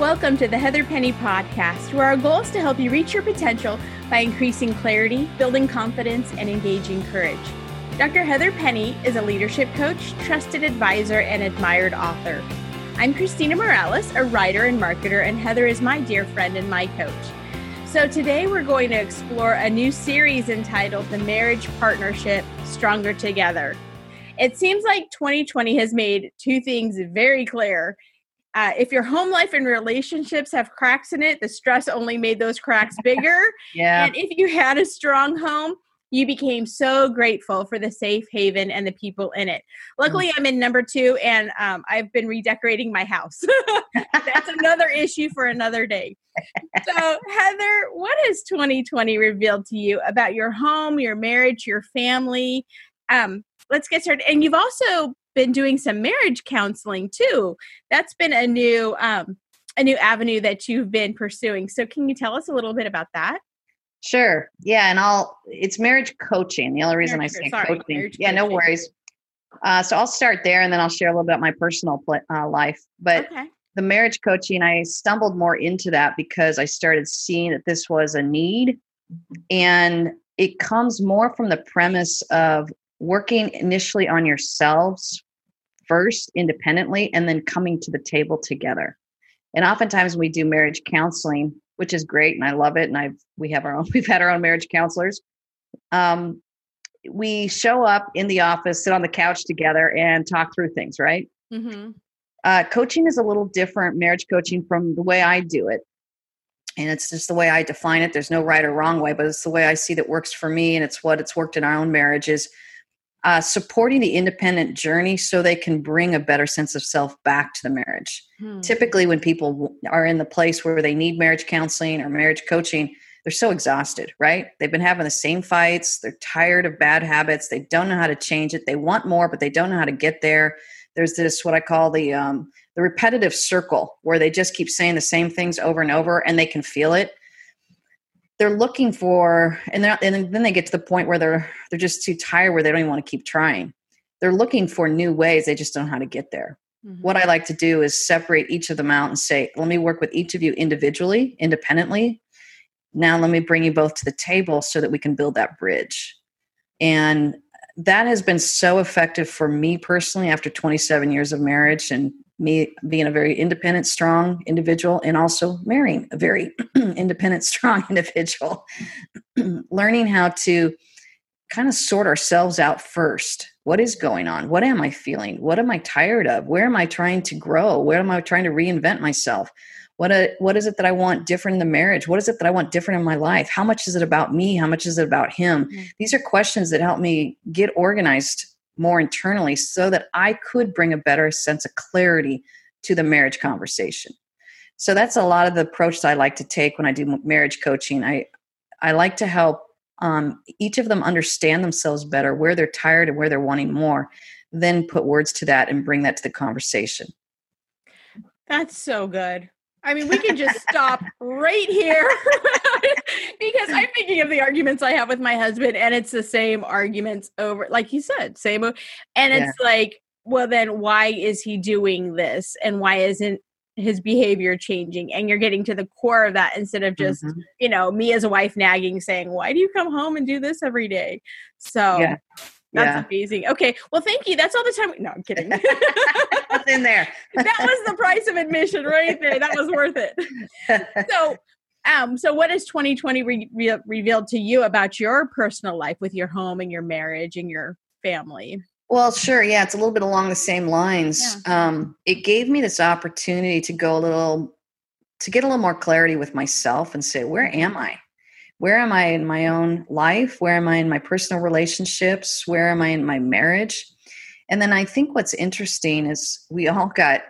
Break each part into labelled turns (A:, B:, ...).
A: Welcome to the Heather Penny Podcast, where our goal is to help you reach your potential by increasing clarity, building confidence, and engaging courage. Dr. Heather Penny is a leadership coach, trusted advisor, and admired author. I'm Christina Morales, a writer and marketer, and Heather is my dear friend and my coach. So today we're going to explore a new series entitled The Marriage Partnership Stronger Together. It seems like 2020 has made two things very clear. Uh, if your home life and relationships have cracks in it, the stress only made those cracks bigger.
B: yeah.
A: And if you had a strong home, you became so grateful for the safe haven and the people in it. Luckily, mm. I'm in number two, and um, I've been redecorating my house. That's another issue for another day. So, Heather, what has 2020 revealed to you about your home, your marriage, your family? Um, let's get started. And you've also been doing some marriage counseling too. That's been a new um, a new avenue that you've been pursuing. So, can you tell us a little bit about that?
B: Sure. Yeah, and I'll it's marriage coaching. The only reason marriage, I say sorry, coaching. Yeah, coaching. no worries. Uh, so I'll start there, and then I'll share a little bit about my personal uh, life. But okay. the marriage coaching, I stumbled more into that because I started seeing that this was a need, and it comes more from the premise of working initially on yourselves first independently, and then coming to the table together. And oftentimes, we do marriage counseling, which is great and I love it. And I've we have our own we've had our own marriage counselors. Um, we show up in the office, sit on the couch together, and talk through things. Right. Mm-hmm. Uh, coaching is a little different, marriage coaching, from the way I do it. And it's just the way I define it. There's no right or wrong way, but it's the way I see that works for me, and it's what it's worked in our own marriages uh, supporting the independent journey so they can bring a better sense of self back to the marriage. Hmm. Typically, when people are in the place where they need marriage counseling or marriage coaching, they're so exhausted, right? They've been having the same fights. They're tired of bad habits. They don't know how to change it. They want more, but they don't know how to get there. There's this what I call the um, the repetitive circle where they just keep saying the same things over and over, and they can feel it they're looking for and, and then they get to the point where they're they're just too tired where they don't even want to keep trying. They're looking for new ways they just don't know how to get there. Mm-hmm. what i like to do is separate each of them out and say let me work with each of you individually independently. Now let me bring you both to the table so that we can build that bridge. And that has been so effective for me personally after 27 years of marriage and me being a very independent, strong individual, and also marrying a very independent, strong individual, learning how to kind of sort ourselves out first. What is going on? What am I feeling? What am I tired of? Where am I trying to grow? Where am I trying to reinvent myself? What, a, what is it that I want different in the marriage? What is it that I want different in my life? How much is it about me? How much is it about him? Mm-hmm. These are questions that help me get organized more internally so that I could bring a better sense of clarity to the marriage conversation. So that's a lot of the approach that I like to take when I do marriage coaching. I I like to help um, each of them understand themselves better, where they're tired and where they're wanting more, then put words to that and bring that to the conversation.
A: That's so good. I mean, we can just stop right here because I'm thinking of the arguments I have with my husband, and it's the same arguments over, like you said, same. And yeah. it's like, well, then why is he doing this, and why isn't his behavior changing? And you're getting to the core of that instead of just, mm-hmm. you know, me as a wife nagging, saying, "Why do you come home and do this every day?" So. Yeah. That's yeah. amazing. Okay. Well, thank you. That's all the time. No, I'm kidding.
B: What's in there?
A: that was the price of admission right there. That was worth it. So, um, so what has 2020 re- re- revealed to you about your personal life with your home and your marriage and your family?
B: Well, sure. Yeah, it's a little bit along the same lines. Yeah. Um, it gave me this opportunity to go a little, to get a little more clarity with myself and say, where am I? Where am I in my own life? Where am I in my personal relationships? Where am I in my marriage? And then I think what's interesting is we all got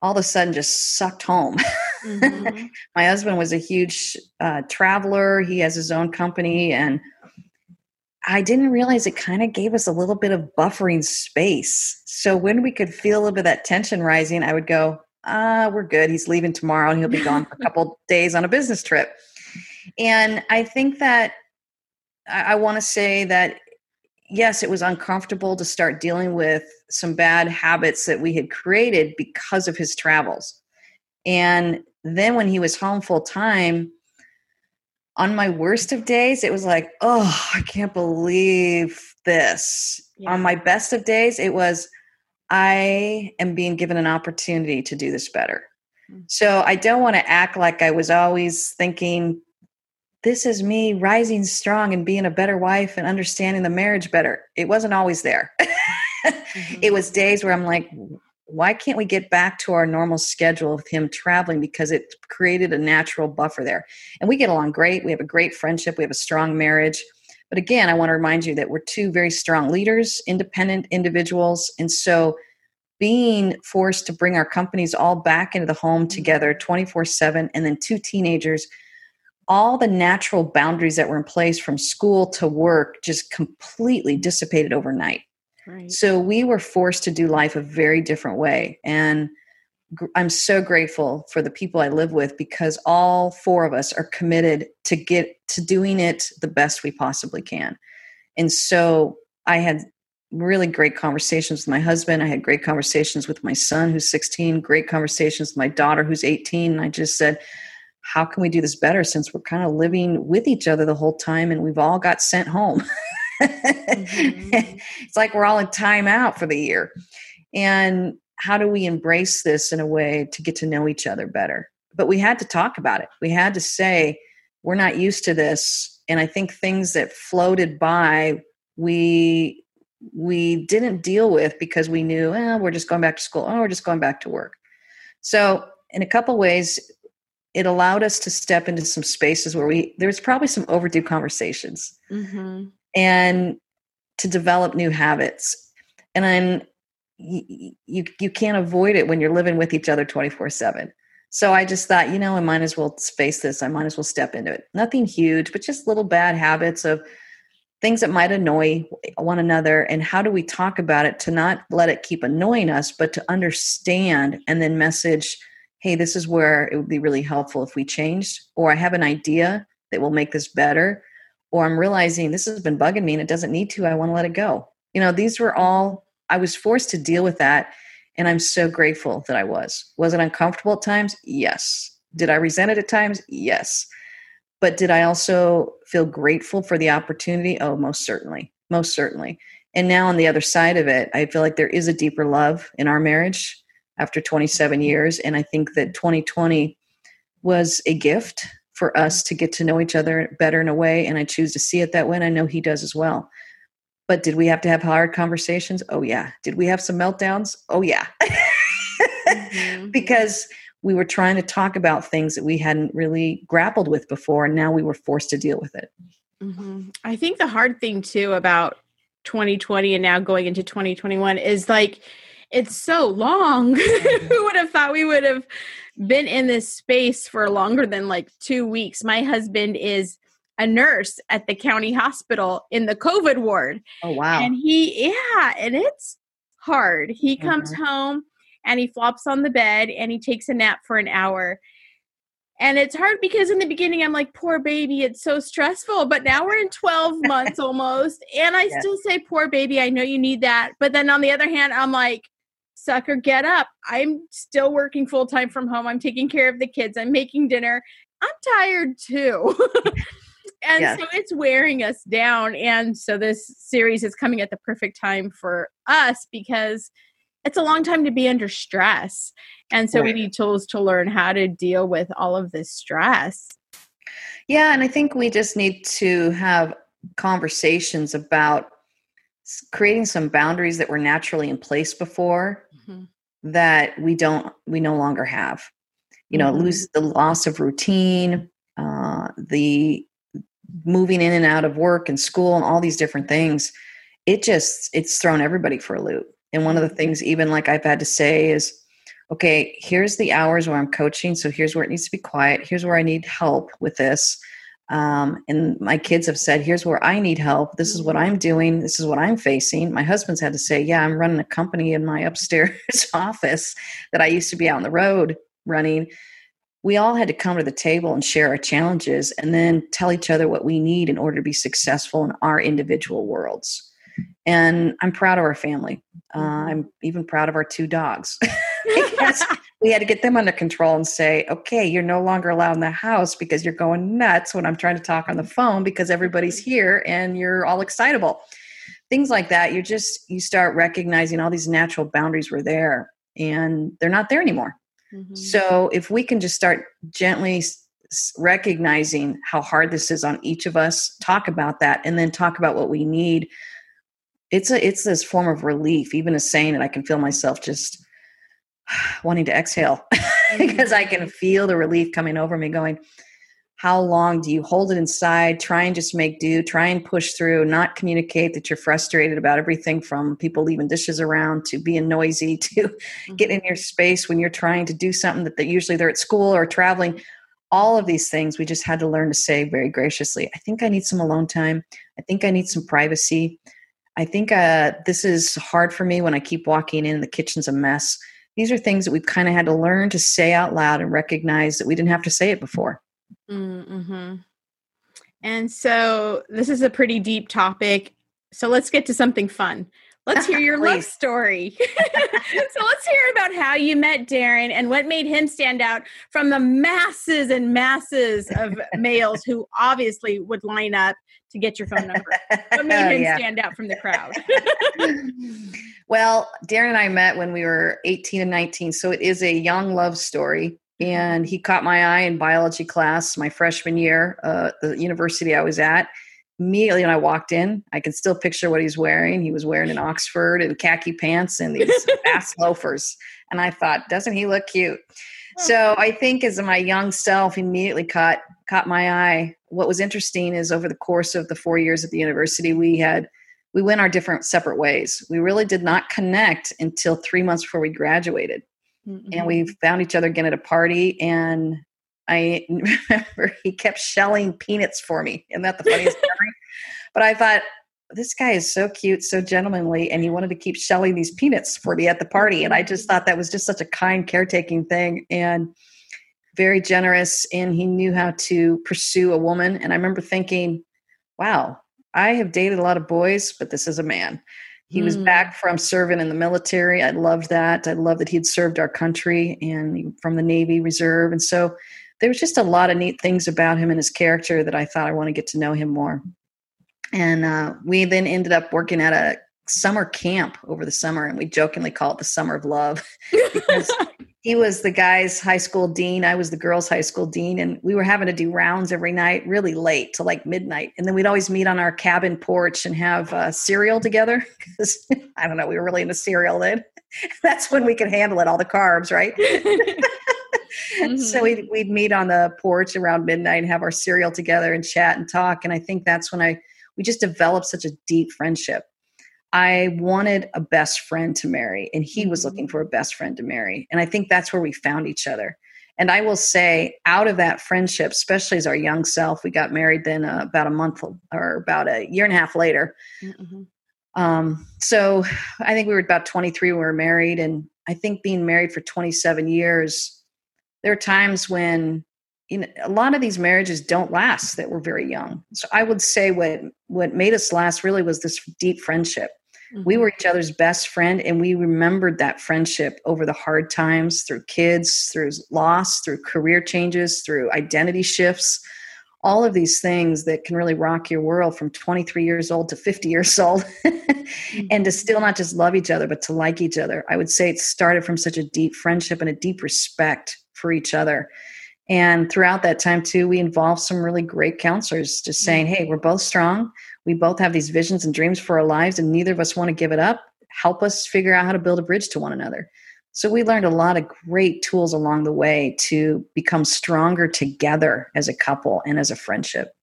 B: all of a sudden just sucked home. Mm-hmm. my husband was a huge uh, traveler, he has his own company, and I didn't realize it kind of gave us a little bit of buffering space. So when we could feel a little bit of that tension rising, I would go, ah, we're good. He's leaving tomorrow and he'll be gone for a couple days on a business trip. And I think that I, I want to say that yes, it was uncomfortable to start dealing with some bad habits that we had created because of his travels. And then when he was home full time, on my worst of days, it was like, oh, I can't believe this. Yeah. On my best of days, it was, I am being given an opportunity to do this better. Mm. So I don't want to act like I was always thinking, this is me rising strong and being a better wife and understanding the marriage better. It wasn't always there. mm-hmm. It was days where I'm like, why can't we get back to our normal schedule with him traveling? Because it created a natural buffer there. And we get along great. We have a great friendship. We have a strong marriage. But again i want to remind you that we're two very strong leaders independent individuals. And so being forced to bring our companies all back into the home together 24 7 and then two teenagers all the natural boundaries that were in place from school to work just completely dissipated overnight so we were forced to do life a very different way. And I'm so grateful for the people I live with because all four of us are committed to get to doing it the best we possibly can. And so I had really great conversations with my husband. I had great conversations with my son who's 16, great conversations with my daughter who's 18. And I just said, how can we do this better since we're kind of living with each other the whole time and we've all got sent home? mm-hmm. it's like we're all in timeout for the year. And how do we embrace this in a way to get to know each other better? But we had to talk about it. We had to say, we're not used to this. And I think things that floated by, we we didn't deal with because we knew, eh, we're just going back to school. Oh, we're just going back to work. So, in a couple ways, it allowed us to step into some spaces where we there's probably some overdue conversations. Mm-hmm and to develop new habits. And then you, you, you can't avoid it when you're living with each other 24 7. So I just thought, you know, I might as well face this. I might as well step into it. Nothing huge, but just little bad habits of things that might annoy one another. And how do we talk about it to not let it keep annoying us, but to understand and then message, hey, this is where it would be really helpful if we changed, or I have an idea that will make this better or I'm realizing this has been bugging me and it doesn't need to. I want to let it go. You know, these were all, I was forced to deal with that. And I'm so grateful that I was. Was it uncomfortable at times? Yes. Did I resent it at times? Yes. But did I also feel grateful for the opportunity? Oh, most certainly. Most certainly. And now on the other side of it, I feel like there is a deeper love in our marriage after 27 years. And I think that 2020 was a gift for us to get to know each other better in a way and i choose to see it that way and i know he does as well but did we have to have hard conversations oh yeah did we have some meltdowns oh yeah mm-hmm. because we were trying to talk about things that we hadn't really grappled with before and now we were forced to deal with it
A: mm-hmm. i think the hard thing too about 2020 and now going into 2021 is like it's so long who would have thought we would have been in this space for longer than like two weeks. My husband is a nurse at the county hospital in the COVID ward.
B: Oh, wow.
A: And he, yeah, and it's hard. He comes mm-hmm. home and he flops on the bed and he takes a nap for an hour. And it's hard because in the beginning I'm like, poor baby, it's so stressful. But now we're in 12 months almost. And I still say, poor baby, I know you need that. But then on the other hand, I'm like, sucker, get up. I'm still working full time from home. I'm taking care of the kids. I'm making dinner. I'm tired too. and yes. so it's wearing us down. And so this series is coming at the perfect time for us because it's a long time to be under stress. And so right. we need tools to learn how to deal with all of this stress.
B: Yeah. And I think we just need to have conversations about creating some boundaries that were naturally in place before. That we don't we no longer have. You know mm-hmm. lose the loss of routine uh, the moving in and out of work and school and all these different things. It just it's thrown everybody for a loop. And one of the mm-hmm. things even like i've had to say is okay here's the hours where i'm coaching so here's where it needs to be quiet. Here's where i need help with this um, and my kids have said, here's where I need help. This is what I'm doing. This is what I'm facing. My husband's had to say, yeah, I'm running a company in my upstairs office that I used to be out on the road running. We all had to come to the table and share our challenges and then tell each other what we need in order to be successful in our individual worlds. And I'm proud of our family. Uh, I'm even proud of our two dogs we had to get them under control and say, okay, you're no longer allowed in the house because you're going nuts when I'm trying to talk on the phone because everybody's here and you're all excitable. Things like that. You just you start recognizing all these natural boundaries were there and they're not there anymore. Mm-hmm. So if we can just start gently recognizing how hard this is on each of us, talk about that, and then talk about what we need. It's a it's this form of relief. Even as saying it, I can feel myself just wanting to exhale because I can mm-hmm. feel the relief coming over me. Going, how long do you hold it inside? Try and just make do. Try and push through. Not communicate that you're frustrated about everything from people leaving dishes around to being noisy to mm-hmm. get in your space when you're trying to do something that they, usually they're at school or traveling all of these things we just had to learn to say very graciously i think i need some alone time i think i need some privacy i think uh, this is hard for me when i keep walking in the kitchen's a mess these are things that we've kind of had to learn to say out loud and recognize that we didn't have to say it before
A: mm-hmm. and so this is a pretty deep topic so let's get to something fun Let's hear your love story. so let's hear about how you met Darren and what made him stand out from the masses and masses of males who obviously would line up to get your phone number. What made oh, him yeah. stand out from the crowd?
B: well, Darren and I met when we were 18 and 19, so it is a young love story. And he caught my eye in biology class my freshman year, uh, the university I was at immediately when I walked in, I can still picture what he's wearing. He was wearing an Oxford and khaki pants and these fast loafers. And I thought, doesn't he look cute? So I think as my young self immediately caught caught my eye. What was interesting is over the course of the four years at the university, we had we went our different separate ways. We really did not connect until three months before we graduated. Mm-hmm. And we found each other again at a party and I remember he kept shelling peanuts for me. Isn't that the funniest memory? But I thought, this guy is so cute, so gentlemanly, and he wanted to keep shelling these peanuts for me at the party. And I just thought that was just such a kind, caretaking thing and very generous. And he knew how to pursue a woman. And I remember thinking, wow, I have dated a lot of boys, but this is a man. He mm. was hmm. back from serving in the military. I loved that. I loved that he'd served our country and from the Navy Reserve. And so there was just a lot of neat things about him and his character that I thought I want to get to know him more. And uh, we then ended up working at a summer camp over the summer, and we jokingly call it the summer of love because he was the guy's high school dean. I was the girls' high school dean, and we were having to do rounds every night, really late to like midnight. And then we'd always meet on our cabin porch and have uh, cereal together because I don't know, we were really into cereal then. That's when we could handle it, all the carbs, right? mm-hmm. so we'd, we'd meet on the porch around midnight and have our cereal together and chat and talk. And I think that's when I, we just developed such a deep friendship. I wanted a best friend to marry, and he was looking mm-hmm. for a best friend to marry. And I think that's where we found each other. And I will say, out of that friendship, especially as our young self, we got married then uh, about a month or about a year and a half later. Mm-hmm. Um, so I think we were about 23 when we were married. And I think being married for 27 years, there are times when you know a lot of these marriages don't last that were very young so i would say what what made us last really was this deep friendship mm-hmm. we were each other's best friend and we remembered that friendship over the hard times through kids through loss through career changes through identity shifts all of these things that can really rock your world from 23 years old to 50 years old mm-hmm. and to still not just love each other but to like each other i would say it started from such a deep friendship and a deep respect for each other. And throughout that time, too, we involved some really great counselors just mm. saying, hey, we're both strong. We both have these visions and dreams for our lives, and neither of us want to give it up. Help us figure out how to build a bridge to one another. So we learned a lot of great tools along the way to become stronger together as a couple and as a friendship.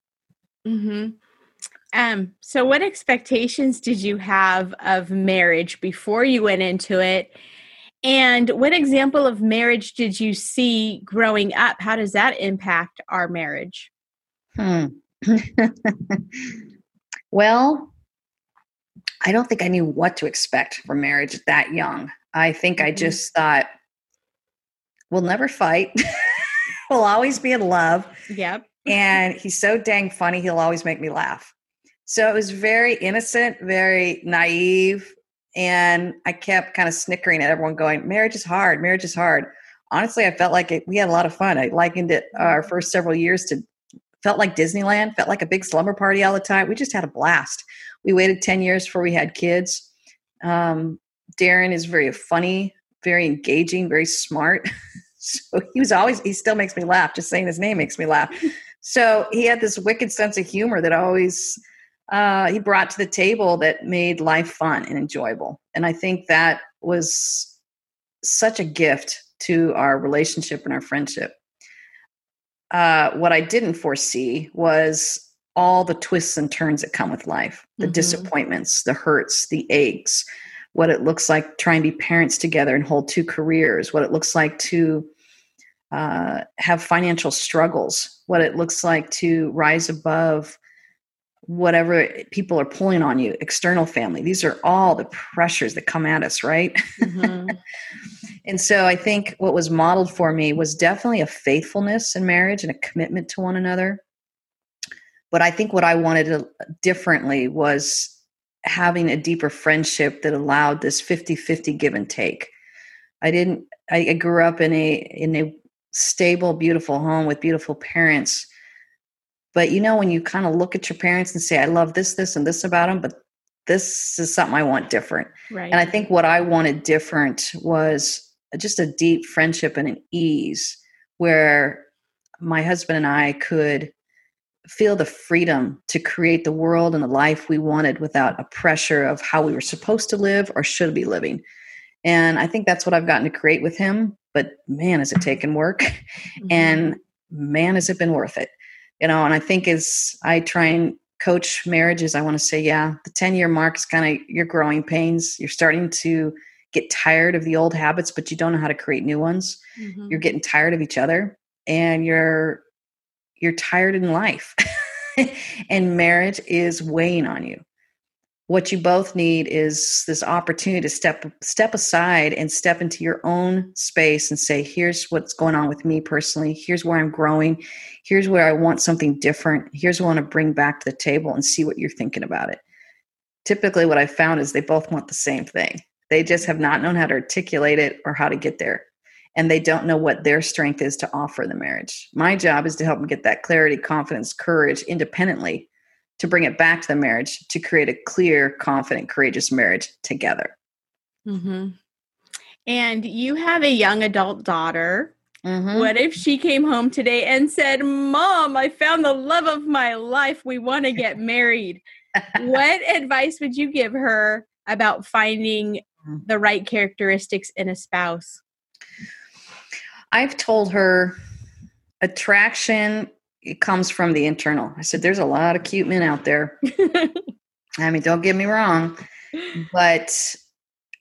A: Mm-hmm. Um, so what expectations did you have of marriage before you went into it? And what example of marriage did you see growing up? How does that impact our marriage?
B: Hmm. well, I don't think I knew what to expect from marriage that young. I think mm-hmm. I just thought, we'll never fight. we'll always be in love.
A: Yep.
B: and he's so dang funny, he'll always make me laugh. So it was very innocent, very naive, and I kept kind of snickering at everyone, going, Marriage is hard, marriage is hard. honestly, I felt like it, we had a lot of fun. I likened it our first several years to felt like Disneyland, felt like a big slumber party all the time. We just had a blast. We waited 10 years before we had kids. Um, Darren is very funny, very engaging, very smart. so he was always, he still makes me laugh. Just saying his name makes me laugh. So he had this wicked sense of humor that always uh, he brought to the table that made life fun and enjoyable. And I think that was such a gift to our relationship and our friendship. Uh, what I didn't foresee was all the twists and turns that come with life the mm-hmm. disappointments, the hurts, the aches, what it looks like trying to be parents together and hold two careers, what it looks like to uh, have financial struggles, what it looks like to rise above whatever people are pulling on you, external family. These are all the pressures that come at us, right? Mm-hmm. and so I think what was modeled for me was definitely a faithfulness in marriage and a commitment to one another. But I think what I wanted to, differently was having a deeper friendship that allowed this 50-50 give and take. I didn't I, I grew up in a in a stable, beautiful home with beautiful parents but you know, when you kind of look at your parents and say, I love this, this, and this about them, but this is something I want different. Right. And I think what I wanted different was just a deep friendship and an ease where my husband and I could feel the freedom to create the world and the life we wanted without a pressure of how we were supposed to live or should be living. And I think that's what I've gotten to create with him. But man, has it taken work. Mm-hmm. And man, has it been worth it you know and i think as i try and coach marriages i want to say yeah the 10 year mark is kind of your growing pains you're starting to get tired of the old habits but you don't know how to create new ones. Mm-hmm. you're getting tired of each other and you're you're tired in life. And marriage is weighing on you what you both need is this opportunity to step step aside and step into your own space and say here's what's going on with me personally. Here's where i'm growing. Here's where i want something different. Here's what i want to bring back to the table and see what you're thinking about it. Typically what i found is they both want the same thing. They just have not known how to articulate it or how to get there and they don't know what their strength is to offer the marriage. My job is to help them get that clarity confidence courage independently to bring it back to the marriage to create a clear, confident, courageous marriage together.
A: Mm-hmm. And you have a young adult daughter. Mm-hmm. What if she came home today and said, Mom, I found the love of my life. We want to get married. what advice would you give her about finding the right characteristics in a spouse?
B: I've told her attraction it comes from the internal. I said, there's a lot of cute men out there. I mean, don't get me wrong, but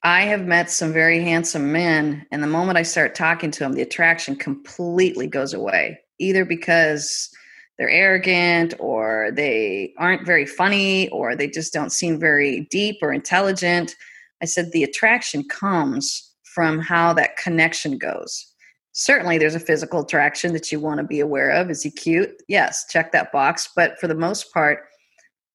B: I have met some very handsome men, and the moment I start talking to them, the attraction completely goes away. Either because they're arrogant, or they aren't very funny, or they just don't seem very deep or intelligent. I said, the attraction comes from how that connection goes certainly there's a physical attraction that you want to be aware of. Is he cute? Yes check that box. But for the most part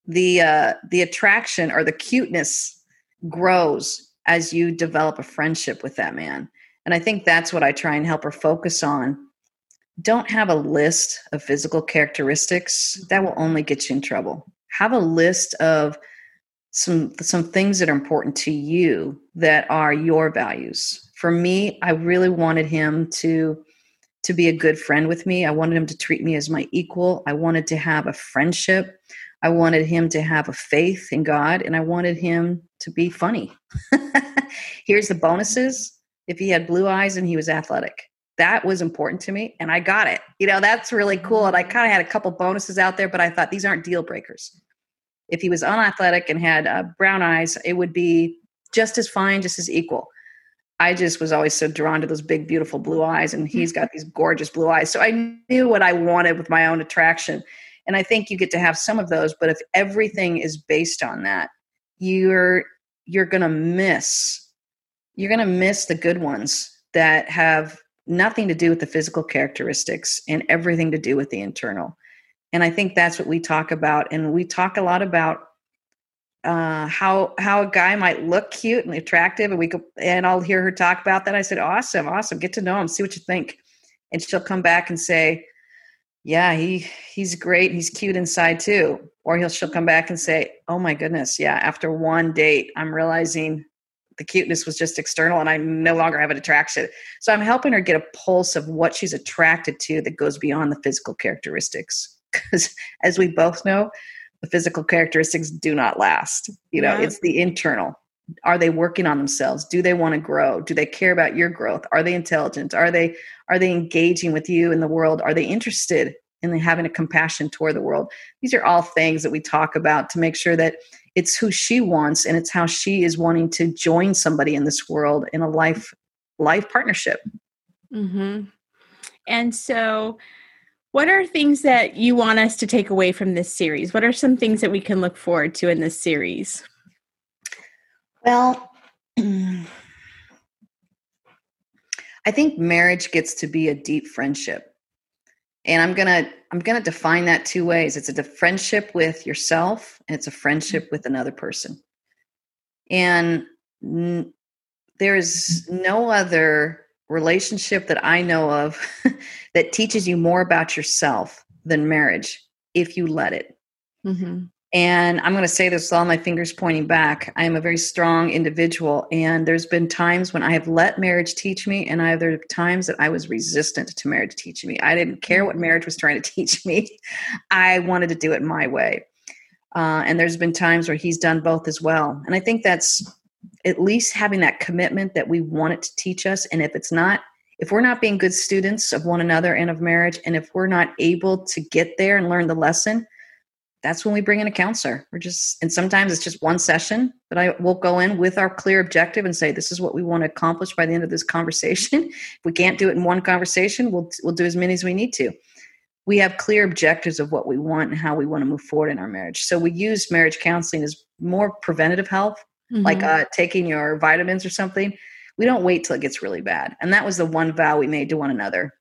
B: the uh, the attraction or the cuteness grows as you develop a friendship with that man. And i think that's what i try and help her focus on. Don't have a list of physical characteristics. That will only get you in trouble. Have a list of some some things that are important to you that are your values for me, I really wanted him to to be a good friend with me. I wanted him to treat me as my equal. I wanted to have a friendship. I wanted him to have a faith in God and I wanted him to be funny. Here's the bonuses. If he had blue eyes and he was athletic. That was important to me and I got it. You know, that's really cool. And I kind of had a couple bonuses out there, but I thought these aren't deal breakers. If he was unathletic and had uh, brown eyes, it would be just as fine, just as equal. I just was always so drawn to those big, beautiful blue eyes, and he's got these gorgeous blue eyes. So I knew what I wanted with my own attraction. And I think you get to have some of those, but if everything is based on that, you're you're gonna miss you're gonna miss the good ones that have nothing to do with the physical characteristics and everything to do with the internal. And I think that's what we talk about. And we talk a lot about uh, how how a guy might look cute and attractive, and we could, and I'll hear her talk about that. I said, "Awesome, awesome, get to know him, see what you think," and she'll come back and say, "Yeah, he he's great, he's cute inside too," or he'll she'll come back and say, "Oh my goodness, yeah, after one date, I'm realizing the cuteness was just external and I no longer have an attraction. So I'm helping her get a pulse of what she's attracted to that goes beyond the physical characteristics. Because as we both know, the physical characteristics do not last. You know, yeah. it's the internal. Are they working on themselves? Do they want to grow? Do they care about your growth? Are they intelligent? Are they are they engaging with you in the world? Are they interested in having a compassion toward the world? These are all things that we talk about to make sure that it's who she wants and it's how she is wanting to join somebody in this world in a life life partnership
A: mm-hmm. and so what are things that you want us to take away from this series? What are some things that we can look forward to in this series?
B: Well i think marriage gets to be a deep friendship. And i'm gonna i'm gonna define that two ways. It's a friendship with yourself and it's a friendship with another person. And n- there's no other relationship that i know of that teaches you more about yourself than marriage if you let it mm-hmm. And I'm going to say this with all my fingers pointing back. I am a very strong individual. And there's been times when I have let marriage teach me, and I have there times that I was resistant to marriage teaching me. I didn't care what marriage was trying to teach me, I wanted to do it my way. Uh, and there's been times where he's done both as well. And I think that's at least having that commitment that we want it to teach us. And if it's not, if we're not being good students of one another and of marriage, and if we're not able to get there and learn the lesson, that's when we bring in a counselor. We're just, and sometimes it's just one session, but I will go in with our clear objective and say, this is what we want to accomplish by the end of this conversation. if we can't do it in one conversation, we'll, we'll do as many as we need to. We have clear objectives of what we want and how we want to move forward in our marriage. So we use marriage counseling as more preventative health, mm-hmm. like uh, taking your vitamins or something. We don't wait till it gets really bad. And that was the one vow we made to one another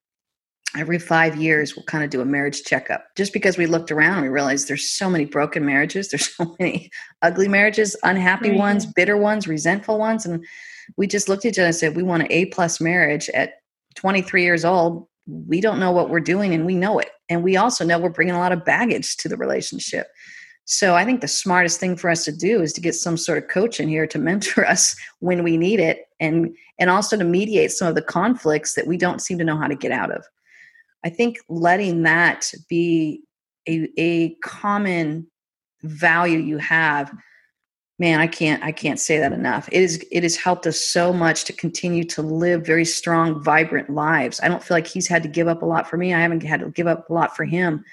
B: every five years we'll kind of do a marriage checkup just because we looked around and we realized there's so many broken marriages there's so many ugly marriages unhappy right. ones bitter ones resentful ones and we just looked at each other and said we want an a plus marriage at 23 years old we don't know what we're doing and we know it and we also know we're bringing a lot of baggage to the relationship so i think the smartest thing for us to do is to get some sort of coach in here to mentor us when we need it and and also to mediate some of the conflicts that we don't seem to know how to get out of. I think letting that be a, a common value you have man i can't i can't say that enough. It is it has helped us so much to continue to live very strong vibrant lives. I don't feel like he's had to give up a lot for me. I haven't had to give up a lot for him.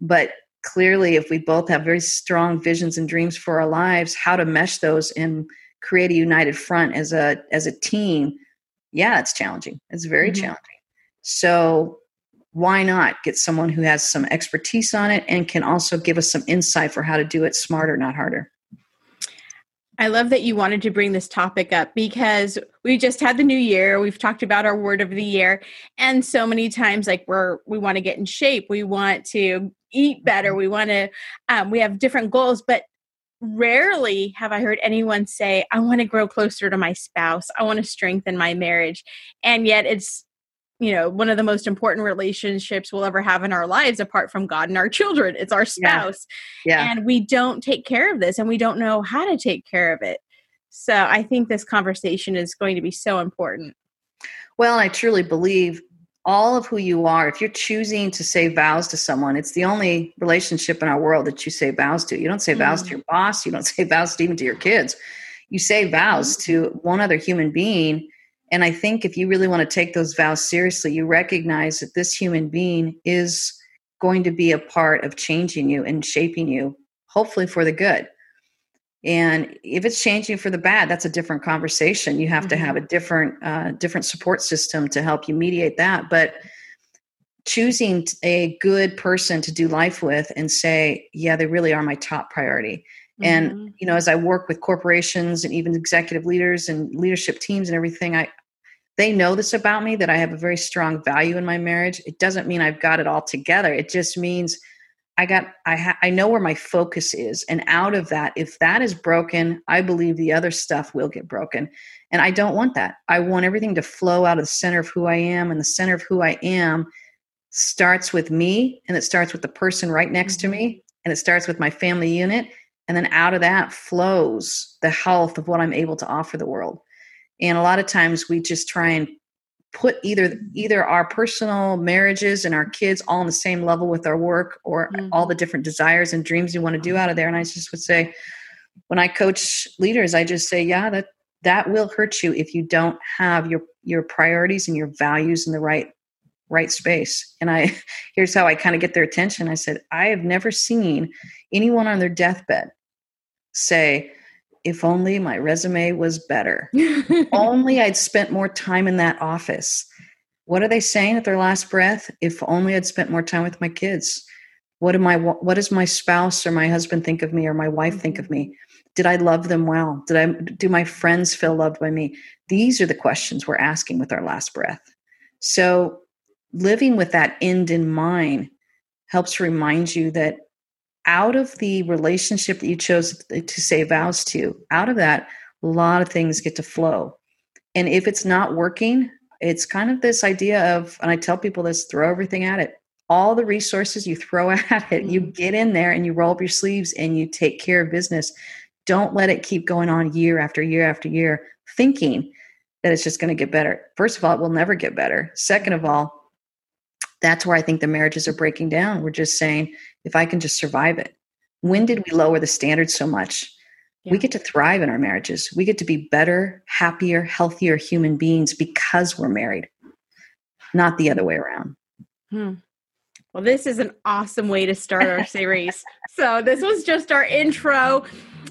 B: But clearly if we both have very strong visions and dreams for our lives how to mesh those and create a united front as a as a team yeah it's challenging it's very mm-hmm. challenging so why not get someone who has some expertise on it and can also give us some insight for how to do it smarter, not harder?
A: I love that you wanted to bring this topic up because we just had the new year. We've talked about our word of the year. And so many times, like we're, we want to get in shape. We want to eat better. We want to, um, we have different goals, but rarely have I heard anyone say, I want to grow closer to my spouse. I want to strengthen my marriage. And yet it's you know one of the most important relationships we'll ever have in our lives apart from god and our children it's our spouse yeah. yeah. and we don't take care of this and we don't know how to take care of it so i think this conversation is going to be so important
B: well i truly believe all of who you are if you're choosing to say vows to someone it's the only relationship in our world that you say vows to you don't say vows mm. to your boss you don't say vows to even to your kids you say vows mm. to one other human being and I think if you really want to take those vows seriously, you recognize that this human being is going to be a part of changing you and shaping you, hopefully for the good. And if it's changing for the bad, that's a different conversation. You have mm-hmm. to have mm-hmm. a different uh, different support system to help you mediate that. But choosing a good person to do life with and say, yeah, they really are my top priority. Mm-hmm. And you know, as I work with corporations and even executive leaders and leadership teams and everything, I they know this about me that I have a very strong value in my marriage. It doesn't mean I've got it all together. It just means I got I ha- I know where my focus is and out of that if that is broken, I believe the other stuff will get broken. And I don't want that. I want everything to flow out of the center of who I am and the center of who I am starts with me and it starts with the person right next to me mm-hmm. and it starts with my family unit and then out of that flows the health of what I'm able to offer the world. And a lot of times we just try and put either either our personal marriages and our kids all on the same level with our work or mm-hmm. all the different desires and dreams we want to do out of there and i just would say when i coach leaders i just say yeah that that will hurt you if you don't have your your priorities and your values in the right right space and i here's how i kind of get their attention i said i have never seen anyone on their deathbed say if only my resume was better. only I'd spent more time in that office. What are they saying at their last breath? If only I'd spent more time with my kids. What am I what does my spouse or my husband think of me or my wife think of mm-hmm. me? Did I love them well? Did I do my friends feel loved by me? These are the questions we're asking with our last breath. So living with that end in mind helps remind you that out of the relationship that you chose to say vows to, out of that, a lot of things get to flow. And if it's not working, it's kind of this idea of, and I tell people this throw everything at it. All the resources you throw at it, you mm-hmm. get in there and you roll up your sleeves and you take care of business. Don't let it keep going on year after year after year, thinking that it's just going to get better. First of all, it will never get better. Second of all, that's where I think the marriages are breaking down. We're just saying, if I can just survive it. When did we lower the standards so much? Yeah. We get to thrive in our marriages. We get to be better, happier, healthier human beings because we're married, not the other way around.
A: Hmm. Well, this is an awesome way to start our series. so, this was just our intro.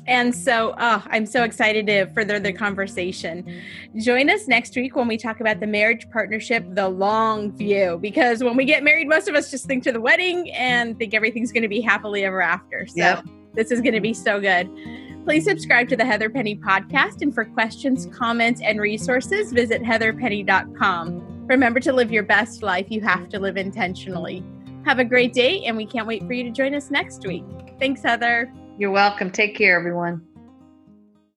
A: And so oh, I'm so excited to further the conversation. Join us next week when we talk about the marriage partnership, the long view, because when we get married, most of us just think to the wedding and think everything's going to be happily ever after. So yep. this is going to be so good. Please subscribe to the Heather Penny podcast. And for questions, comments, and resources, visit heatherpenny.com. Remember to live your best life. You have to live intentionally. Have a great day, and we can't wait for you to join us next week. Thanks, Heather.
C: You're welcome. Take care, everyone.